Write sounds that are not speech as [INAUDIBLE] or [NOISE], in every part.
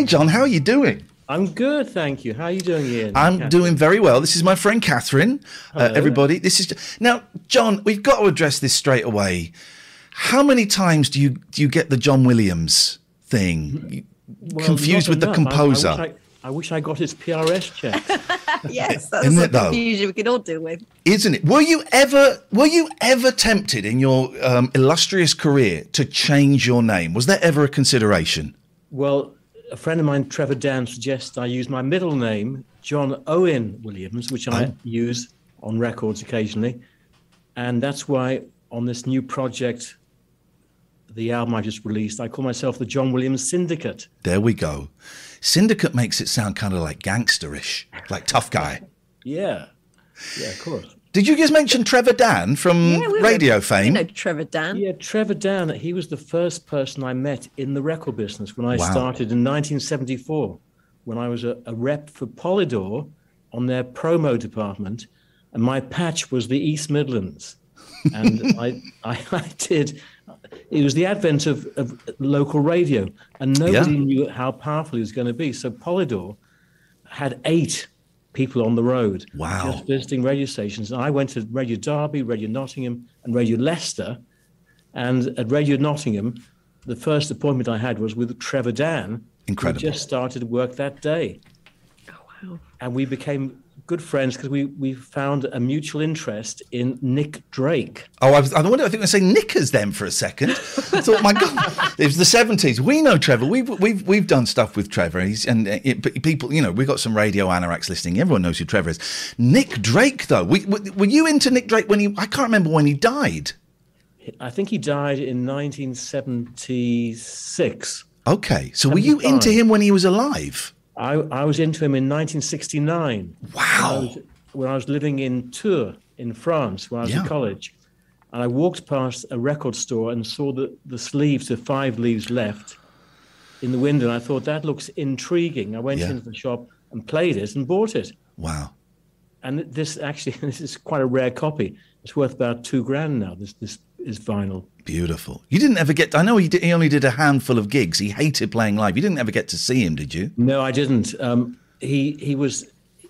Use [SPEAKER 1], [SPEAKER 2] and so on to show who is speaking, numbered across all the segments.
[SPEAKER 1] Hey, John, how are you doing?
[SPEAKER 2] I'm good, thank you. How are you doing, Ian?
[SPEAKER 1] I'm
[SPEAKER 2] Catherine?
[SPEAKER 1] doing very well. This is my friend Catherine. Uh, everybody, this is now, John. We've got to address this straight away. How many times do you do you get the John Williams thing
[SPEAKER 2] Well,
[SPEAKER 1] confused with the
[SPEAKER 2] enough. I-
[SPEAKER 1] composer?
[SPEAKER 2] I, wish I, I wish I got his PRS check. [LAUGHS]
[SPEAKER 3] yes, that's
[SPEAKER 1] Isn't
[SPEAKER 3] the
[SPEAKER 1] it, though?
[SPEAKER 3] confusion we can all deal with.
[SPEAKER 1] Isn't it? Were you ever were you ever tempted in your um, illustrious career to change your name? Was there ever a consideration?
[SPEAKER 2] well, a friend of mine, Trevor Dann, suggests I use my middle name, John Owen Williams, which I use on records occasionally. And that's why on this new project, the album I just released, I call myself the John Williams Syndicate.
[SPEAKER 1] There we go. Syndicate makes it sound kind of like gangsterish, like tough guy.
[SPEAKER 2] Yeah. Yeah, of course.
[SPEAKER 1] Did you just mention Trevor Dann from
[SPEAKER 3] Yeah, we
[SPEAKER 1] radio
[SPEAKER 3] were,
[SPEAKER 1] fame?
[SPEAKER 3] You know, Trevor Dann.
[SPEAKER 2] Yeah, Trevor Dann, he was the first person I met in the record business when I
[SPEAKER 1] Wow.
[SPEAKER 2] started in 1974, when I was a, a rep for Polydor on their promo department, and my patch was the East Midlands. [LAUGHS] And I, I, [LAUGHS] I did, it was the advent of, of local radio, and nobody
[SPEAKER 1] Yeah.
[SPEAKER 2] knew how powerful it was going to be. So Polydor had eight people on the road
[SPEAKER 1] Wow.
[SPEAKER 2] just visiting radio stations. And I went to Radio Derby, Radio Nottingham, and Radio Leicester. And at Radio Nottingham, the first appointment I had was with Trevor Dann.
[SPEAKER 1] Incredible.
[SPEAKER 2] Who just started work that day.
[SPEAKER 3] Oh, wow.
[SPEAKER 2] And we became good friends because we, we found a mutual interest in Nick Drake.
[SPEAKER 1] Oh, I, was, I wonder. I think I say knickers then for a second. I thought, my God, it was the seventies. We know Trevor. We've we've we've done stuff with Trevor. He's and uh, it, people, you know, we've got some radio anoraks listening. Everyone knows who Trevor is. Nick Drake, though, we, were were you into Nick Drake when he? I can't remember when he died.
[SPEAKER 2] I think he died in 1976.
[SPEAKER 1] Okay, so were you into him when he was alive?
[SPEAKER 2] I, I was into him in 1969. When I
[SPEAKER 1] Wow.
[SPEAKER 2] was, when I was living in Tours in France, when I was
[SPEAKER 1] Yeah.
[SPEAKER 2] in college. And I walked past a record store and saw the, the sleeves, the five leaves left in the window. And I thought, that looks intriguing. I went
[SPEAKER 1] Yeah.
[SPEAKER 2] into the shop and played it and bought it.
[SPEAKER 1] Wow.
[SPEAKER 2] And this actually, [LAUGHS] this is quite a rare copy. It's worth about two grand now, this, this is vinyl.
[SPEAKER 1] Beautiful. You didn't ever get. I know he did, he only did a handful of gigs. He hated playing live. You didn't ever get to see him, did you?
[SPEAKER 2] No, I didn't. Um, he he was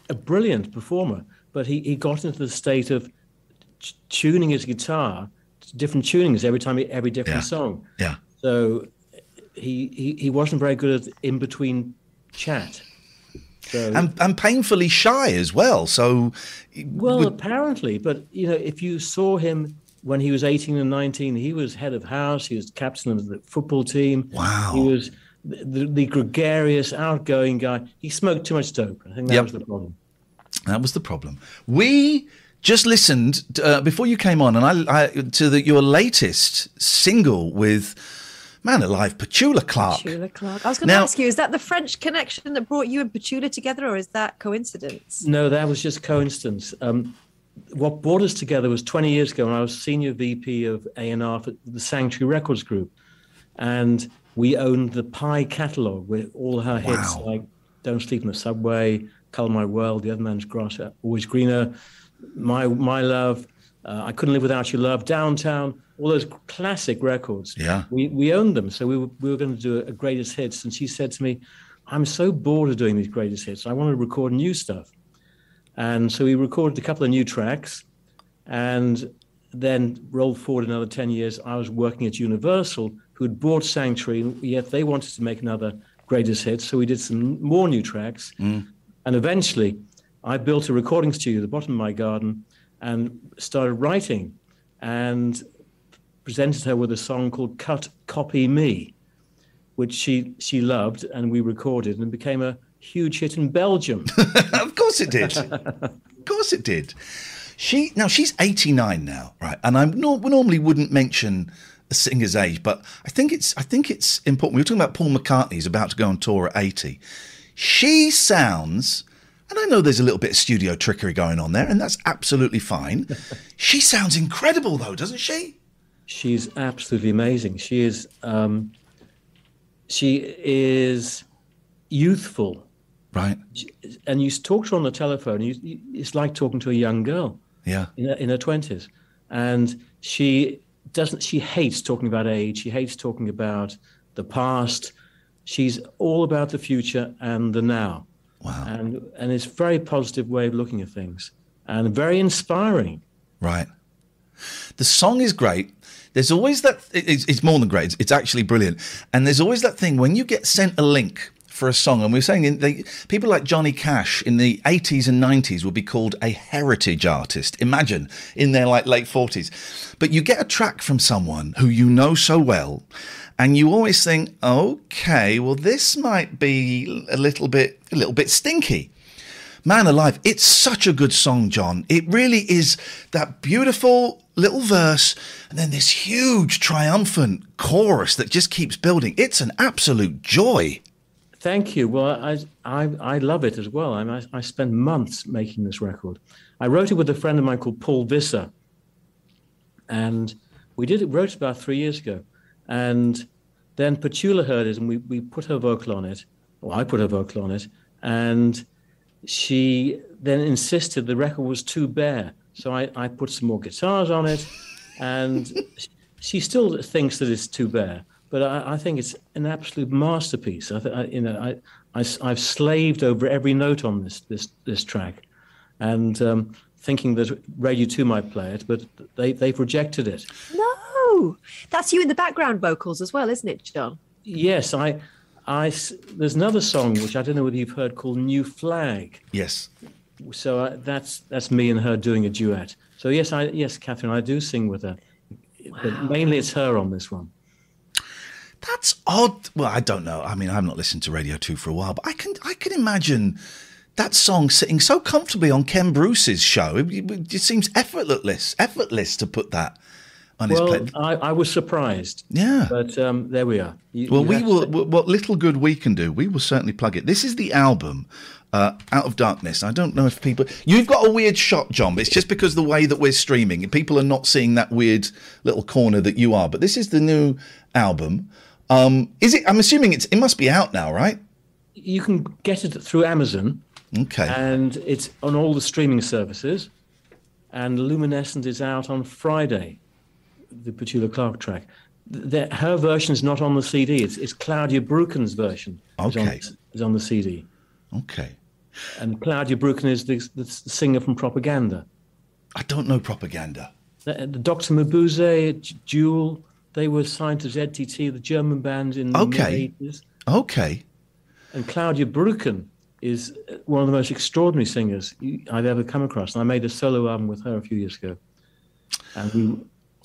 [SPEAKER 2] a brilliant performer, but he, he got into the state of t- tuning his guitar to different tunings every time, he, every different
[SPEAKER 1] Yeah.
[SPEAKER 2] song.
[SPEAKER 1] Yeah.
[SPEAKER 2] So he, he he wasn't very good at in between chat. So
[SPEAKER 1] And and painfully shy as well. So
[SPEAKER 2] well, apparently, but you know, if you saw him when he was 18 and 19, he was head of house, he was captain of the football team.
[SPEAKER 1] Wow.
[SPEAKER 2] He was the, the, the gregarious, outgoing guy. He smoked too much dope. I think that
[SPEAKER 1] Yep.
[SPEAKER 2] was the problem.
[SPEAKER 1] That was the problem. We just listened uh, before you came on, and I, I to the, your latest single with man alive, Petula Clark.
[SPEAKER 3] Petula Clark. I was going to ask you, is that the French connection that brought you and Petula together, or is that coincidence?
[SPEAKER 2] No, that was just coincidence. Um, what brought us together was 20 years ago when I was senior VP of A&R for the Sanctuary Records Group. And we owned the Pye catalog with all her hits
[SPEAKER 1] Wow.
[SPEAKER 2] like Don't Sleep in the Subway, Color My World, The Other Man's Grass, Always Greener, My My Love, uh, I Couldn't Live Without Your Love, Downtown, all those classic records.
[SPEAKER 1] Yeah.
[SPEAKER 2] We, we owned them. So we were, we were going to do a, a greatest hits. And she said to me, I'm so bored of doing these greatest hits. I want to record new stuff. And so we recorded a couple of new tracks. And then rolled forward another 10 years, I was working at Universal, who had bought Sanctuary, yet they wanted to make another greatest hits. So we did some more new tracks. And eventually, I built a recording studio at the bottom of my garden and started writing and presented her with a song called Cut Copy Me, which she, she loved and we recorded and became a huge hit in Belgium. [LAUGHS]
[SPEAKER 1] of course it did. of course it did. She now she's 89 now, right? And I nor- normally wouldn't mention a singer's age, but I think it's I think it's important. We were talking about Paul McCartney who's about to go on tour at 80. She sounds and I know there's a little bit of studio trickery going on there, and that's absolutely fine. [LAUGHS] she sounds incredible though, doesn't she?
[SPEAKER 2] She's absolutely amazing. She is um, she is youthful,
[SPEAKER 1] Right.
[SPEAKER 2] and you talk to her on the telephone. You, you, it's like talking to a young girl
[SPEAKER 1] Yeah.
[SPEAKER 2] in her, in her twenties, and she doesn't. She hates talking about age. She hates talking about the past. She's all about the future and the now.
[SPEAKER 1] Wow.
[SPEAKER 2] And and it's a very positive way of looking at things and very inspiring.
[SPEAKER 1] Right. The song is great. There's always that. It's, it's more than great. It's, it's actually brilliant. And there's always that thing when you get sent a link for a song, and we we're saying people like Johnny Cash in the 80s and 90s would be called a heritage artist. Imagine in their like late 40s. But you get a track from someone who you know so well, and you always think, okay, well this might be a little bit a little bit stinky. Man Alive, it's such a good song, John. It really is that beautiful little verse and then this huge triumphant chorus that just keeps building. It's an absolute joy.
[SPEAKER 2] Thank you. Well, I I, I love it as well. I, I spent months making this record. I wrote it with a friend of mine called Paul Visser, and we did it wrote it about three years ago, and then Petula heard it, and we we put her vocal on it. Well, I put her vocal on it, and she then insisted the record was too bare. So I, I put some more guitars on it, and [LAUGHS] she still thinks that it's too bare. But I, I think it's an absolute masterpiece. I, th- I you know, I, I, have slaved over every note on this this this track, and um, thinking that Radio Two might play it, but they they've rejected it.
[SPEAKER 3] No, that's you in the background vocals as well, isn't it, John?
[SPEAKER 2] Yes, I. I, there's another song which I don't know whether you've heard called New Flag.
[SPEAKER 1] Yes.
[SPEAKER 2] So I, that's that's me and her doing a duet. So yes, I yes, Catherine, I do sing with her, but mainly it's her on this one.
[SPEAKER 1] That's odd. Well, I don't know. I mean, I've not listened to Radio 2 for a while, but I can I can imagine that song sitting so comfortably on Ken Bruce's show. It, it just seems effortless, effortless to put that on his
[SPEAKER 2] Well,
[SPEAKER 1] plate.
[SPEAKER 2] I, I was surprised.
[SPEAKER 1] Yeah.
[SPEAKER 2] But um, there we are. You-
[SPEAKER 1] Well,
[SPEAKER 2] you
[SPEAKER 1] we will.
[SPEAKER 2] to-
[SPEAKER 1] What little good we can do, we will certainly plug it. This is the album, uh, Out of Darkness. I don't know if people. You've got a weird shot, John. But it's just because the way that we're streaming, people are not seeing that weird little corner that you are. But this is the new album. Um, is it? I'm assuming it's. It must be out now, right?
[SPEAKER 2] You can get it through Amazon,
[SPEAKER 1] Okay.
[SPEAKER 2] and it's on all the streaming services. And Luminescent is out on Friday. The Petula Clark track. The, her version is not on the CD. It's, it's Claudia Brucken's version. is on-
[SPEAKER 1] Okay.
[SPEAKER 2] Is on the CD.
[SPEAKER 1] okay.
[SPEAKER 2] And Claudia Brucken is the, the singer from Propaganda.
[SPEAKER 1] I don't know propaganda.
[SPEAKER 2] The, the Dr. Mabuse, Jewel, they were signed to ZTT, the German band in the
[SPEAKER 1] Okay.
[SPEAKER 2] mid-80s.
[SPEAKER 1] Okay. Okay.
[SPEAKER 2] And Claudia Brucken is one of the most extraordinary singers I've ever come across. And I made a solo album with her a few years ago. And we,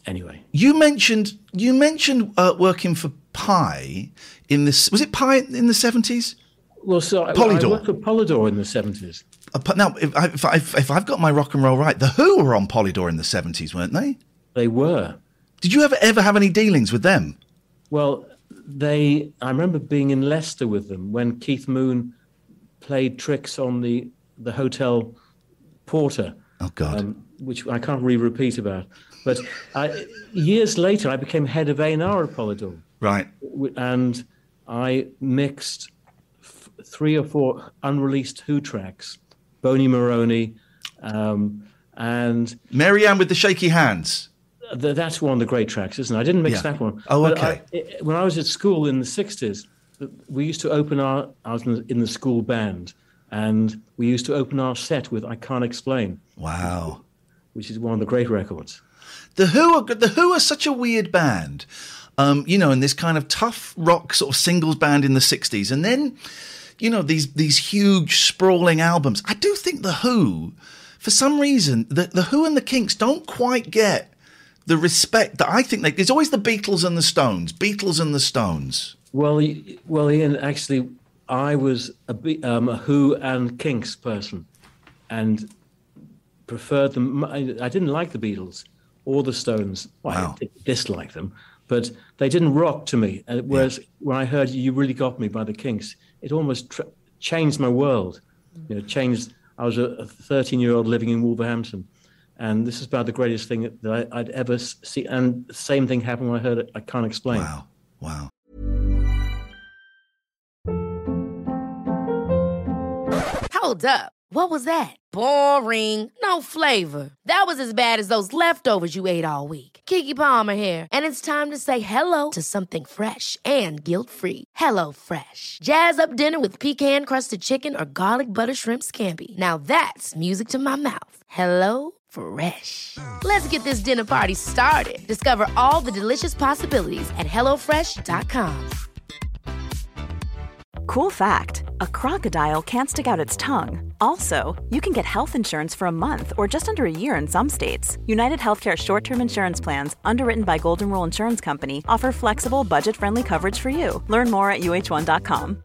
[SPEAKER 2] anyway,
[SPEAKER 1] You mentioned you mentioned uh, working for Pye in this. Was it Pye in the seventies?
[SPEAKER 2] well, so I, I
[SPEAKER 1] Polydor.
[SPEAKER 2] worked for Polydor in the 70s.
[SPEAKER 1] Uh, now, if, I, if, I, if I've got my rock and roll right, the Who were on Polydor in the seventies, weren't they?
[SPEAKER 2] They were.
[SPEAKER 1] Did you ever ever have any dealings with them?
[SPEAKER 2] Well, they. I remember being in Leicester with them when Keith Moon played tricks on the the hotel porter,
[SPEAKER 1] Oh God!
[SPEAKER 2] um, which I can't really repeat about. But I, years later, I became head of A&R at Polydor,
[SPEAKER 1] right.
[SPEAKER 2] and I mixed f- three or four unreleased Who tracks, Bony Moronie, um, and
[SPEAKER 1] Mary Ann with the shaky hands.
[SPEAKER 2] Th- that's one of the great tracks, isn't it? I didn't mix
[SPEAKER 1] Yeah.
[SPEAKER 2] that one.
[SPEAKER 1] Oh,
[SPEAKER 2] But
[SPEAKER 1] okay.
[SPEAKER 2] I, i- when I was at school in the 60s, we used to open our, I was in the, in the school band, and we used to open our set with I Can't Explain,
[SPEAKER 1] Wow.
[SPEAKER 2] which is one of the great records.
[SPEAKER 1] The Who are the Who are such a weird band, um, you know, and this kind of tough rock sort of singles band in the '60s, and then, you know, these these huge sprawling albums. I do think the Who, for some reason, the the Who and the Kinks don't quite get the respect that I think they. There's always the Beatles and the Stones, Beatles and the Stones.
[SPEAKER 2] Well, well, Ian, actually, I was a, um, a Who and Kinks person, and preferred them. I, I didn't like the Beatles or the Stones. Well,
[SPEAKER 1] Wow.
[SPEAKER 2] I did dislike them, but they didn't rock to me. Uh, whereas when I heard "You Really Got Me" by the Kinks, it almost tr- changed my world. You know, changed. I was a 13 year old living in Wolverhampton, and this is about the greatest thing that I, I'd ever see. And the same thing happened when I heard it. I can't explain.
[SPEAKER 1] Wow, wow.
[SPEAKER 4] Hold up. What was that? Boring. No flavor. That was as bad as those leftovers you ate all week. Keke Palmer here, and it's time to say hello to something fresh and guilt-free. Hello Fresh. Jazz up dinner with pecan-crusted chicken or garlic butter shrimp scampi. Now that's music to my mouth. Hello Fresh. Let's get this dinner party started. Discover all the delicious possibilities at hellofresh.com.
[SPEAKER 5] Cool fact a crocodile can't stick out its tongue. Also, you can get health insurance for a month or just under a year in some states. United Healthcare short term insurance plans, underwritten by Golden Rule Insurance Company, offer flexible, budget friendly coverage for you. Learn more at uh1.com.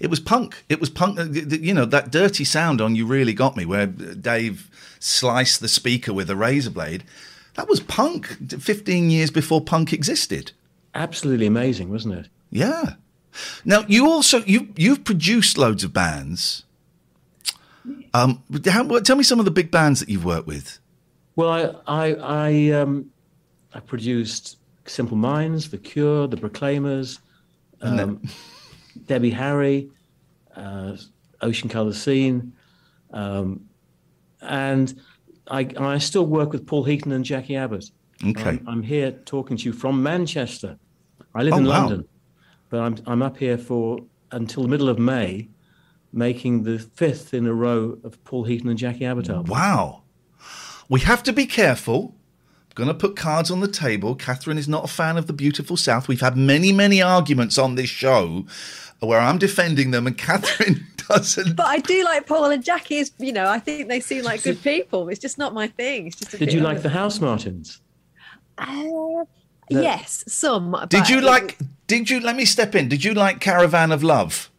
[SPEAKER 1] It was punk. It was punk. uh, You know that dirty sound on "You Really Got Me," where Dave sliced the speaker with a razor blade. That was punk. Fifteen years before punk existed.
[SPEAKER 2] Absolutely amazing, wasn't it?
[SPEAKER 1] Yeah. Now you also you you've produced loads of bands. Um, how, tell me some of the big bands that you've worked with.
[SPEAKER 2] Well, I I I, um, I produced Simple Minds, The Cure, The Proclaimers,
[SPEAKER 1] And
[SPEAKER 2] um, Debbie Harry, uh, Ocean Colour Scene, um, and I I still work with Paul Heaton and Jackie Abbott.
[SPEAKER 1] Okay.
[SPEAKER 2] I'm, I'm here talking to you from Manchester. I live
[SPEAKER 1] Oh,
[SPEAKER 2] in
[SPEAKER 1] wow.
[SPEAKER 2] London, but I'm I'm up here for until the middle of May, making the fifth in a row of Paul Heaton and Jackie Abbott albums.
[SPEAKER 1] Wow. We have to be careful. I'm going to put cards on the table. Catherine is not a fan of the beautiful South. We've had many, many arguments on this show where I'm defending them and [LAUGHS] Catherine doesn't.
[SPEAKER 3] But I do like Paul and Jackie. Is you know, I think they seem like good people. It's just not my thing. It's just. A
[SPEAKER 2] Did you like the Housemartins?
[SPEAKER 3] Uh, yes, some.
[SPEAKER 1] Did you like, did you, let me step in. Did you like Caravan of Love?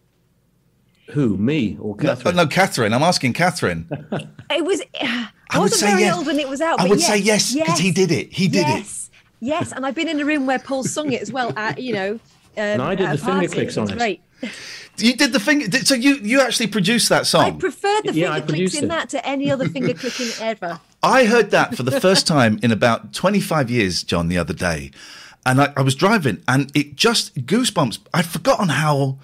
[SPEAKER 2] Who, me or
[SPEAKER 1] No,
[SPEAKER 2] Catherine?
[SPEAKER 1] no, Catherine. I'm asking Catherine. [LAUGHS]
[SPEAKER 3] It was. I,
[SPEAKER 1] I would
[SPEAKER 3] wasn't
[SPEAKER 1] say
[SPEAKER 3] very
[SPEAKER 1] yes.
[SPEAKER 3] old when it was out.
[SPEAKER 1] I
[SPEAKER 3] but
[SPEAKER 1] would say yes, 'cause he did it. He did it.
[SPEAKER 3] yes, Yes, and I've been in a room where Paul sung it as well. At you know. Um,
[SPEAKER 2] And I did the finger clicks on it.
[SPEAKER 3] Great. [LAUGHS]
[SPEAKER 1] You did the thing. So you, you actually produced that song.
[SPEAKER 3] I
[SPEAKER 1] song.
[SPEAKER 3] prefer the
[SPEAKER 2] Yeah,
[SPEAKER 3] finger clicks in
[SPEAKER 2] it.
[SPEAKER 3] that to any other finger clicking ever. [LAUGHS]
[SPEAKER 1] I heard that for the first time in about 25 years, John, the other day. And I, I was driving and it just goosebumps. I'd forgotten how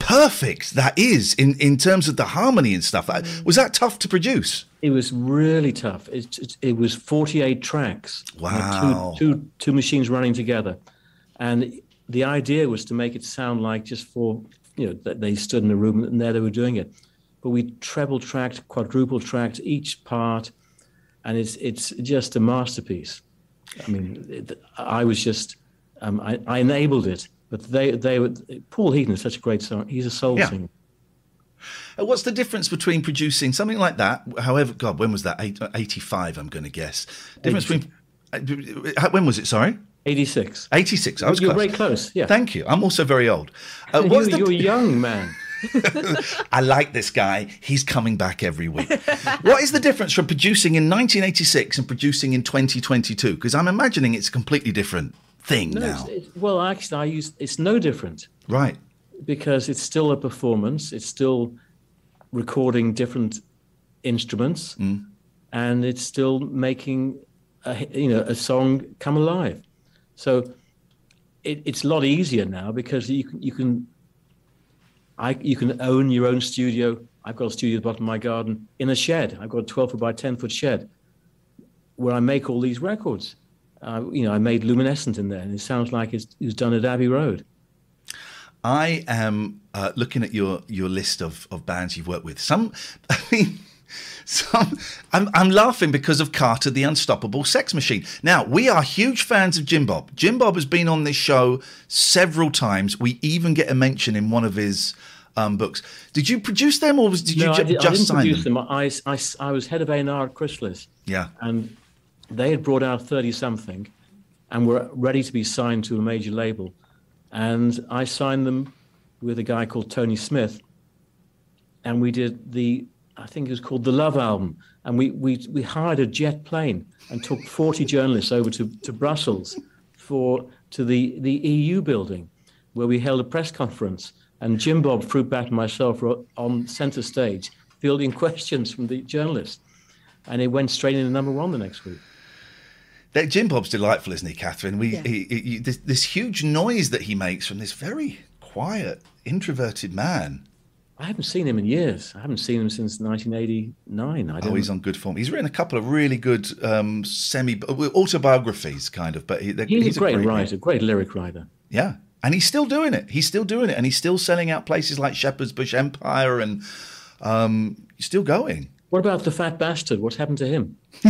[SPEAKER 1] perfect that is in, in terms of the harmony and stuff. That- mm. Was that tough to produce?
[SPEAKER 2] It was really tough. It, it, it was 48 tracks. You know,
[SPEAKER 1] Wow.
[SPEAKER 2] Two, two, two machines running together. And the idea was to make it sound like just for, you know, that they stood in a room and there they were doing it. But we treble tracked, quadruple tracked each part. And it's, it's just a masterpiece. I mean, it, I was just, um, I, I enabled it. But they, they were, Paul Heaton is such a great song. He's a soul
[SPEAKER 1] Yeah.
[SPEAKER 2] singer.
[SPEAKER 1] Uh, What's the difference between producing something like that? However, God, when was that? Eight, 85, I'm going to guess. Difference between, uh, when was it? Sorry?
[SPEAKER 2] 86.
[SPEAKER 1] 86. I was
[SPEAKER 2] You're
[SPEAKER 1] close.
[SPEAKER 2] very close. Yeah.
[SPEAKER 1] Thank you. I'm also very old. Uh,
[SPEAKER 2] you,
[SPEAKER 1] the-
[SPEAKER 2] you're a young man. [LAUGHS]
[SPEAKER 1] I like this guy. He's coming back every week. what is the difference from producing in 1986 and producing in 2022? Because I'm imagining it's a completely different thing
[SPEAKER 2] No,
[SPEAKER 1] now.
[SPEAKER 2] it's, it's, well, actually, I use it's no different
[SPEAKER 1] right.
[SPEAKER 2] because it's still a performance. It's still recording different instruments,
[SPEAKER 1] Mm.
[SPEAKER 2] and it's still making a, you know a song come alive. So it, it's a lot easier now because you can you can I you can own your own studio. I've got a studio at the bottom of my garden in a shed. I've got a 12 foot by 10 foot shed where I make all these records. Uh, you know, I made Luminescent in there, and it sounds like it's, it was done at Abbey Road.
[SPEAKER 1] I am uh, looking at your your list of, of bands you've worked with. Some, [LAUGHS] I mean, [LAUGHS] some. I'm I'm laughing because of Carter, the Unstoppable Sex Machine. Now we are huge fans of Jim Bob. Jim Bob has been on this show several times. We even get a mention in one of his um, books. Did you produce them, or was, did you ju-
[SPEAKER 2] I, did,
[SPEAKER 1] just
[SPEAKER 2] didn't
[SPEAKER 1] sign them?
[SPEAKER 2] them. I, I, I was head of A&R at Chrysalis,
[SPEAKER 1] Yeah.
[SPEAKER 2] and they had brought out 30 something and were ready to be signed to a major label. And I signed them with a guy called Tony Smith. And we did the, I think it was called the Love Album. And we, we, we hired a jet plane and took 40 journalists over to, to Brussels for to the, the EU building where we held a press conference. And Jim Bob, Fruitbat, and myself were on center stage fielding [LAUGHS] questions from the journalists. And it went straight into number one the next week.
[SPEAKER 1] That Jim Bob's delightful, isn't he, Catherine? We
[SPEAKER 3] Yeah.
[SPEAKER 1] he, he, this, this huge noise that he makes from this very quiet, introverted man.
[SPEAKER 2] I haven't seen him in years. I haven't seen him since 1989. I
[SPEAKER 1] Oh, he's on good form. He's written a couple of really good um, semi autobiographies, kind of. But he, they're-
[SPEAKER 2] he's, a great
[SPEAKER 1] man.
[SPEAKER 2] writer, great lyric writer.
[SPEAKER 1] Yeah, and he's still doing it. He's still doing it, and he's still selling out places like Shepherd's Bush Empire, and um, he's still going.
[SPEAKER 2] What about the fat bastard? What's happened to him? [LAUGHS]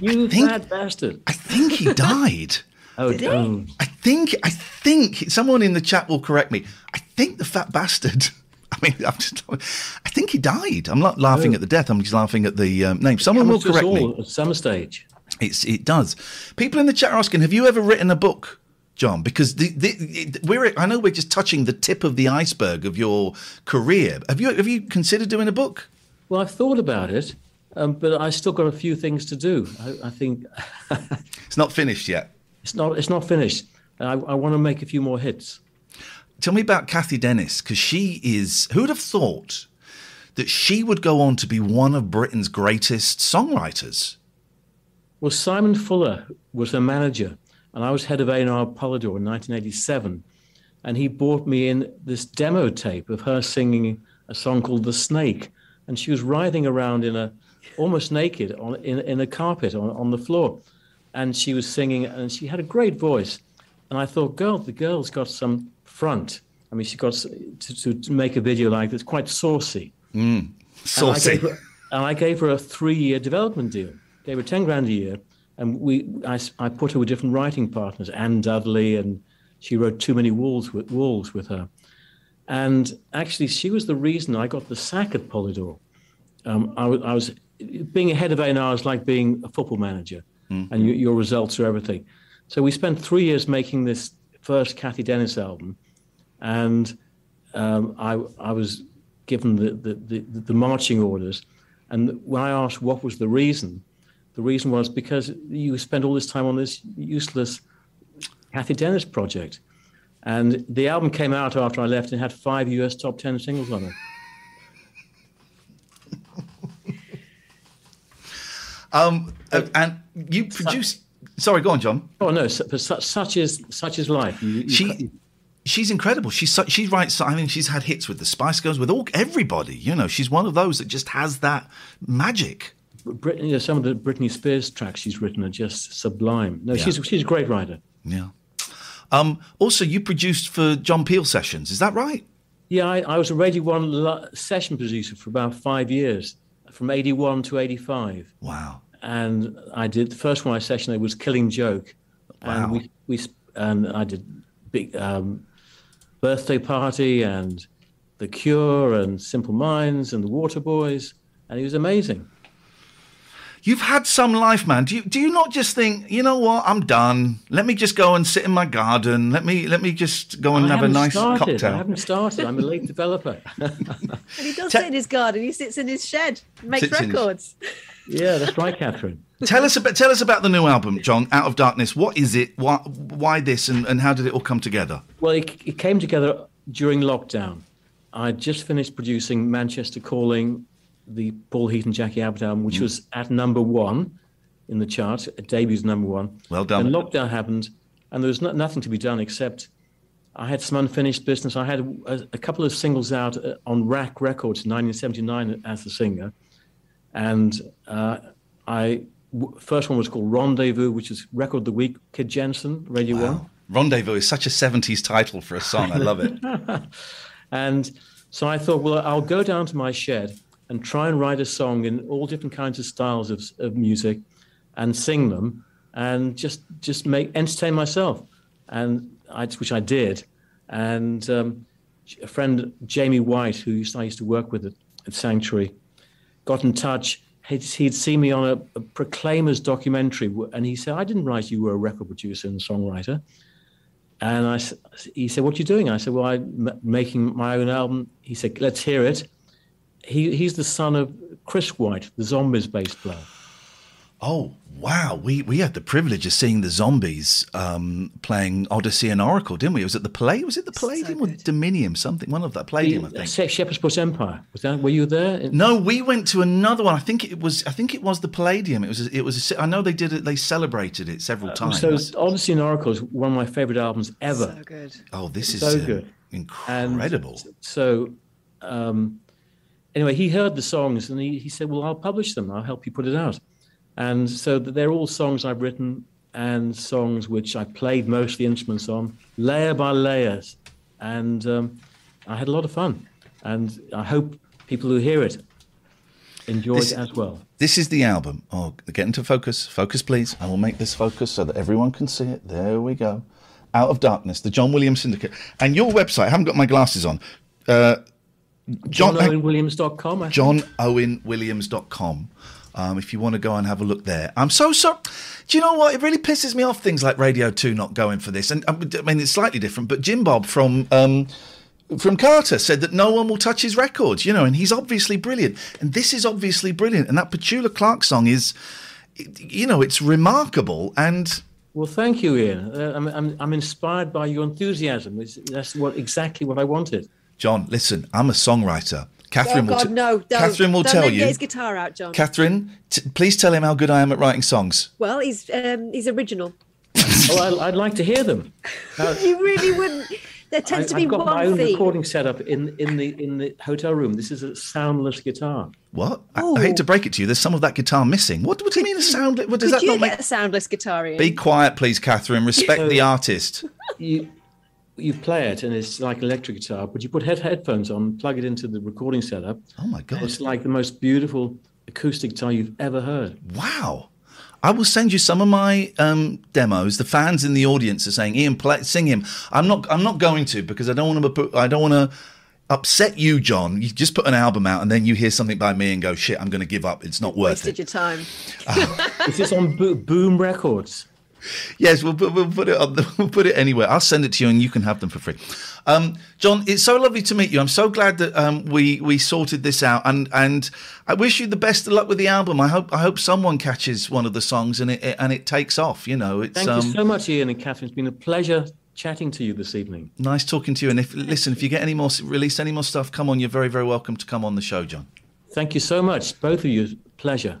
[SPEAKER 2] you
[SPEAKER 1] think-
[SPEAKER 2] fat bastard.
[SPEAKER 1] I think he died. [LAUGHS]
[SPEAKER 2] Oh,
[SPEAKER 3] Did
[SPEAKER 2] oh.
[SPEAKER 1] I think. I think someone in the chat will correct me. I think the fat bastard. [LAUGHS] [LAUGHS] I mean, I'm just. I think he died. I'm not laughing at the death. I'm just laughing at the um, name. Someone will correct me.
[SPEAKER 2] all at some stage.
[SPEAKER 1] It's it does. People in the chat are asking, have you ever written a book, John? Because the, the, we're I know we're just touching the tip of the iceberg of your career. Have you have you considered doing a book?
[SPEAKER 2] Well, I've thought about it, um, but I still got a few things to do. I, I think [LAUGHS]
[SPEAKER 1] It's not finished yet.
[SPEAKER 2] it's not it's not finished. I, I want to make a few more hits.
[SPEAKER 1] Tell me about Cathy Dennis because she is. Who'd have thought that she would go on to be one of Britain's greatest songwriters?
[SPEAKER 2] Well, Simon Fuller was her manager, and I was head of A&R Polydor in 1987. And he brought me in this demo tape of her singing a song called "The Snake," and she was writhing around in a almost naked on in, in a carpet on, on the floor, and she was singing, and she had a great voice. And I thought, girl, the girl's got some front. I mean, she got to, to, make a video like this, quite saucy. And I
[SPEAKER 1] Saucy.
[SPEAKER 2] gave her, and I gave her a three-year development deal. Gave her ten grand a year, and we I, I put her with different writing partners, Anne Dudley, and she wrote Too Many Walls with Wolves with her. And actually, she was the reason I got the sack at Polydor. Um, I, was, I was being a head of A&R is like being a football manager, and you, your results are everything. So we spent three years making this first Cathy Dennis album, and um, I, I was given the, the, the, the marching orders. And when I asked what was the reason, the reason was because you spent all this time on this useless Cathy Dennis project. And the album came out after I left and had five US top 10 singles on it. [LAUGHS]
[SPEAKER 1] Um, uh, and you produced. Sorry, go on, John.
[SPEAKER 2] Oh, no, such, such, is, such is life. You, you
[SPEAKER 1] She, she's incredible. She's so, she writes. I mean, she's had hits with the Spice Girls, with all everybody. You know, she's one of those that just has that magic.
[SPEAKER 2] Brit- you know, some of the Britney Spears tracks she's written are just sublime. No,
[SPEAKER 1] Yeah.
[SPEAKER 2] she's, she's a great writer.
[SPEAKER 1] Yeah. Um, also, you produced for John Peel sessions. Is that right?
[SPEAKER 2] Yeah, I, I was a Radio 1 lo- session producer for about five years, from 81 to 85.
[SPEAKER 1] Wow.
[SPEAKER 2] And I did, the first one I sessioned was Killing Joke.
[SPEAKER 1] Wow.
[SPEAKER 2] And, we, we, and I did big um, Birthday Party and The Cure and Simple Minds and The Waterboys. And he was amazing.
[SPEAKER 1] You've had some life, man. Do you do you not just think, you know what, I'm done. Let me just go and sit in my garden. Let me let me just go and
[SPEAKER 2] I
[SPEAKER 1] have a nice
[SPEAKER 2] started.
[SPEAKER 1] cocktail.
[SPEAKER 2] I haven't started. I'm a late [LAUGHS] developer.
[SPEAKER 3] And he does
[SPEAKER 1] Te-
[SPEAKER 3] sit in his garden. He sits in his shed, makes
[SPEAKER 1] Sits in his-
[SPEAKER 3] records.
[SPEAKER 2] yeah, that's right, Catherine.
[SPEAKER 1] Tell us about tell us about the new album, John. Out of Darkness. What is it? Why, why this? And, and how did it all come together?
[SPEAKER 2] Well, it, it came together during lockdown. I just finished producing Manchester Calling, the Paul Heaton Jackie Abbott album, which was at number one in the chart. It debuted number one.
[SPEAKER 1] Well done.
[SPEAKER 2] And lockdown happened, and there was no, nothing to be done except I had some unfinished business. I had a, a couple of singles out uh, on Rack Records in 1979 as a singer, and uh, I first one was called Rendezvous, which is Record of the Week. Kid Jensen, Radio One.
[SPEAKER 1] Rendezvous is such a 70s title for a song. I love it. [LAUGHS]
[SPEAKER 2] And so I thought, well, I'll go down to my shed and try and write a song in all different kinds of styles of, of music and sing them and just just make entertain myself. And I, which I did. And um, a friend, Jamie White, who I used to work with at, at Sanctuary, got in touch. He'd, he'd seen me on a, a Proclaimers documentary, and he said, I didn't realize you were a record producer and songwriter. And I, he said, "What are you doing?" I said, "Well, I'm making my own album." He said, "Let's hear it." He, he's the son of Chris White, the Zombies bass player.
[SPEAKER 1] Oh wow, we we had the privilege of seeing the zombies um, playing Odessey and Oracle, didn't we? It was at the Palladium. Was it the Palladium or Dominion? Something, one of that Palladium, I think.
[SPEAKER 2] Se- Shepherd's Bush Empire. Was that? Were you there?
[SPEAKER 1] No, we went to another one. I think it was. I think it was the Palladium. It was. It was. A, I know they did it. They celebrated it several times.
[SPEAKER 2] So Odessey and Oracle is one of my favorite albums ever.
[SPEAKER 3] So good.
[SPEAKER 1] oh, this is
[SPEAKER 2] so
[SPEAKER 1] uh,
[SPEAKER 2] good. And
[SPEAKER 1] incredible.
[SPEAKER 2] So, um, anyway, he heard the songs and he, he said, Well, I'll publish them. I'll help you put it out. And so they're all songs I've written and songs which I played mostly instruments on, layer by layers. And um, I had a lot of fun. And I hope people who hear it enjoy
[SPEAKER 1] This-
[SPEAKER 2] it as well.
[SPEAKER 1] This is the album. Oh, get into focus. Focus, please. I will make this focus so that everyone can see it. There we go. Out of Darkness, the John Williams Syndicate. And your website, I haven't got my glasses on. Uh, John,
[SPEAKER 2] JohnOwenWilliams.com.
[SPEAKER 1] Johnowenwilliams.com. Um, if you want to go and have a look there. I'm so sorry. Do you know what? It really pisses me off things like Radio 2 not going for this. And um, I mean, it's slightly different, but Jim Bob from. Um, from Carter said that no one will touch his records, you know, and he's obviously brilliant. And this is obviously brilliant. And that Petula Clark song is, you know, it's remarkable. And
[SPEAKER 2] Well, thank you, Ian. Uh, I'm, I'm, I'm inspired by your enthusiasm. It's, that's what exactly what I wanted.
[SPEAKER 1] John, listen, I'm a songwriter. Catherine
[SPEAKER 3] oh
[SPEAKER 1] will
[SPEAKER 3] God,
[SPEAKER 1] t-
[SPEAKER 3] no! Don't,
[SPEAKER 1] Catherine will
[SPEAKER 3] don't
[SPEAKER 1] tell
[SPEAKER 3] let him
[SPEAKER 1] you.
[SPEAKER 3] Get his guitar out, John.
[SPEAKER 1] Catherine, t- please tell him how good I am at writing songs.
[SPEAKER 3] well, he's um, he's original. [LAUGHS]
[SPEAKER 2] Oh, I, I'd like to hear them. [LAUGHS]
[SPEAKER 3] You really wouldn't. There tends
[SPEAKER 2] I,
[SPEAKER 3] to be
[SPEAKER 2] I've got
[SPEAKER 3] one
[SPEAKER 2] my own
[SPEAKER 3] theme.
[SPEAKER 2] recording setup in, in the in the hotel room. This is a soundless guitar.
[SPEAKER 1] What? I, I hate to break it to you. There's some of that guitar missing. What, what do you mean a sound? What does
[SPEAKER 3] Could
[SPEAKER 1] that
[SPEAKER 3] you
[SPEAKER 1] not
[SPEAKER 3] get
[SPEAKER 1] make?
[SPEAKER 3] a soundless guitar in?
[SPEAKER 1] Be quiet, please, Catherine. Respect the artist.
[SPEAKER 2] You you play it and it's like electric guitar, but you put head, headphones on, plug it into the recording setup.
[SPEAKER 1] Oh my god!
[SPEAKER 2] It's like the most beautiful acoustic guitar you've ever heard.
[SPEAKER 1] Wow. I will send you some of my um, demos. The fans in the audience are saying, "Ian, play, sing him." I'm not. I'm not going to because I don't want to. Put, I don't want to upset you, John. You just put an album out and then you hear something by me and go, "Shit, I'm going to give up. It's not worth
[SPEAKER 3] Wasted
[SPEAKER 1] it."
[SPEAKER 3] Wasted your time.
[SPEAKER 2] Is this on Bo- Boom Records?
[SPEAKER 1] Yes, we'll put, we'll put it on. The, [LAUGHS] we'll put it anywhere. I'll send it to you, and you can have them for free. Um, John, it's so lovely to meet you. I'm so glad that um, we we sorted this out, and and I wish you the best of luck with the album. I hope I hope someone catches one of the songs and it, it- and it takes off. You know, it's
[SPEAKER 2] Thank
[SPEAKER 1] um,
[SPEAKER 2] you so much, Ian and Catherine. It's been a pleasure chatting to you this evening.
[SPEAKER 1] nice talking to you. And if listen, if you get any more release any more stuff, come on. You're very very welcome to come on the show, John.
[SPEAKER 2] Thank you so much, both of you. Pleasure.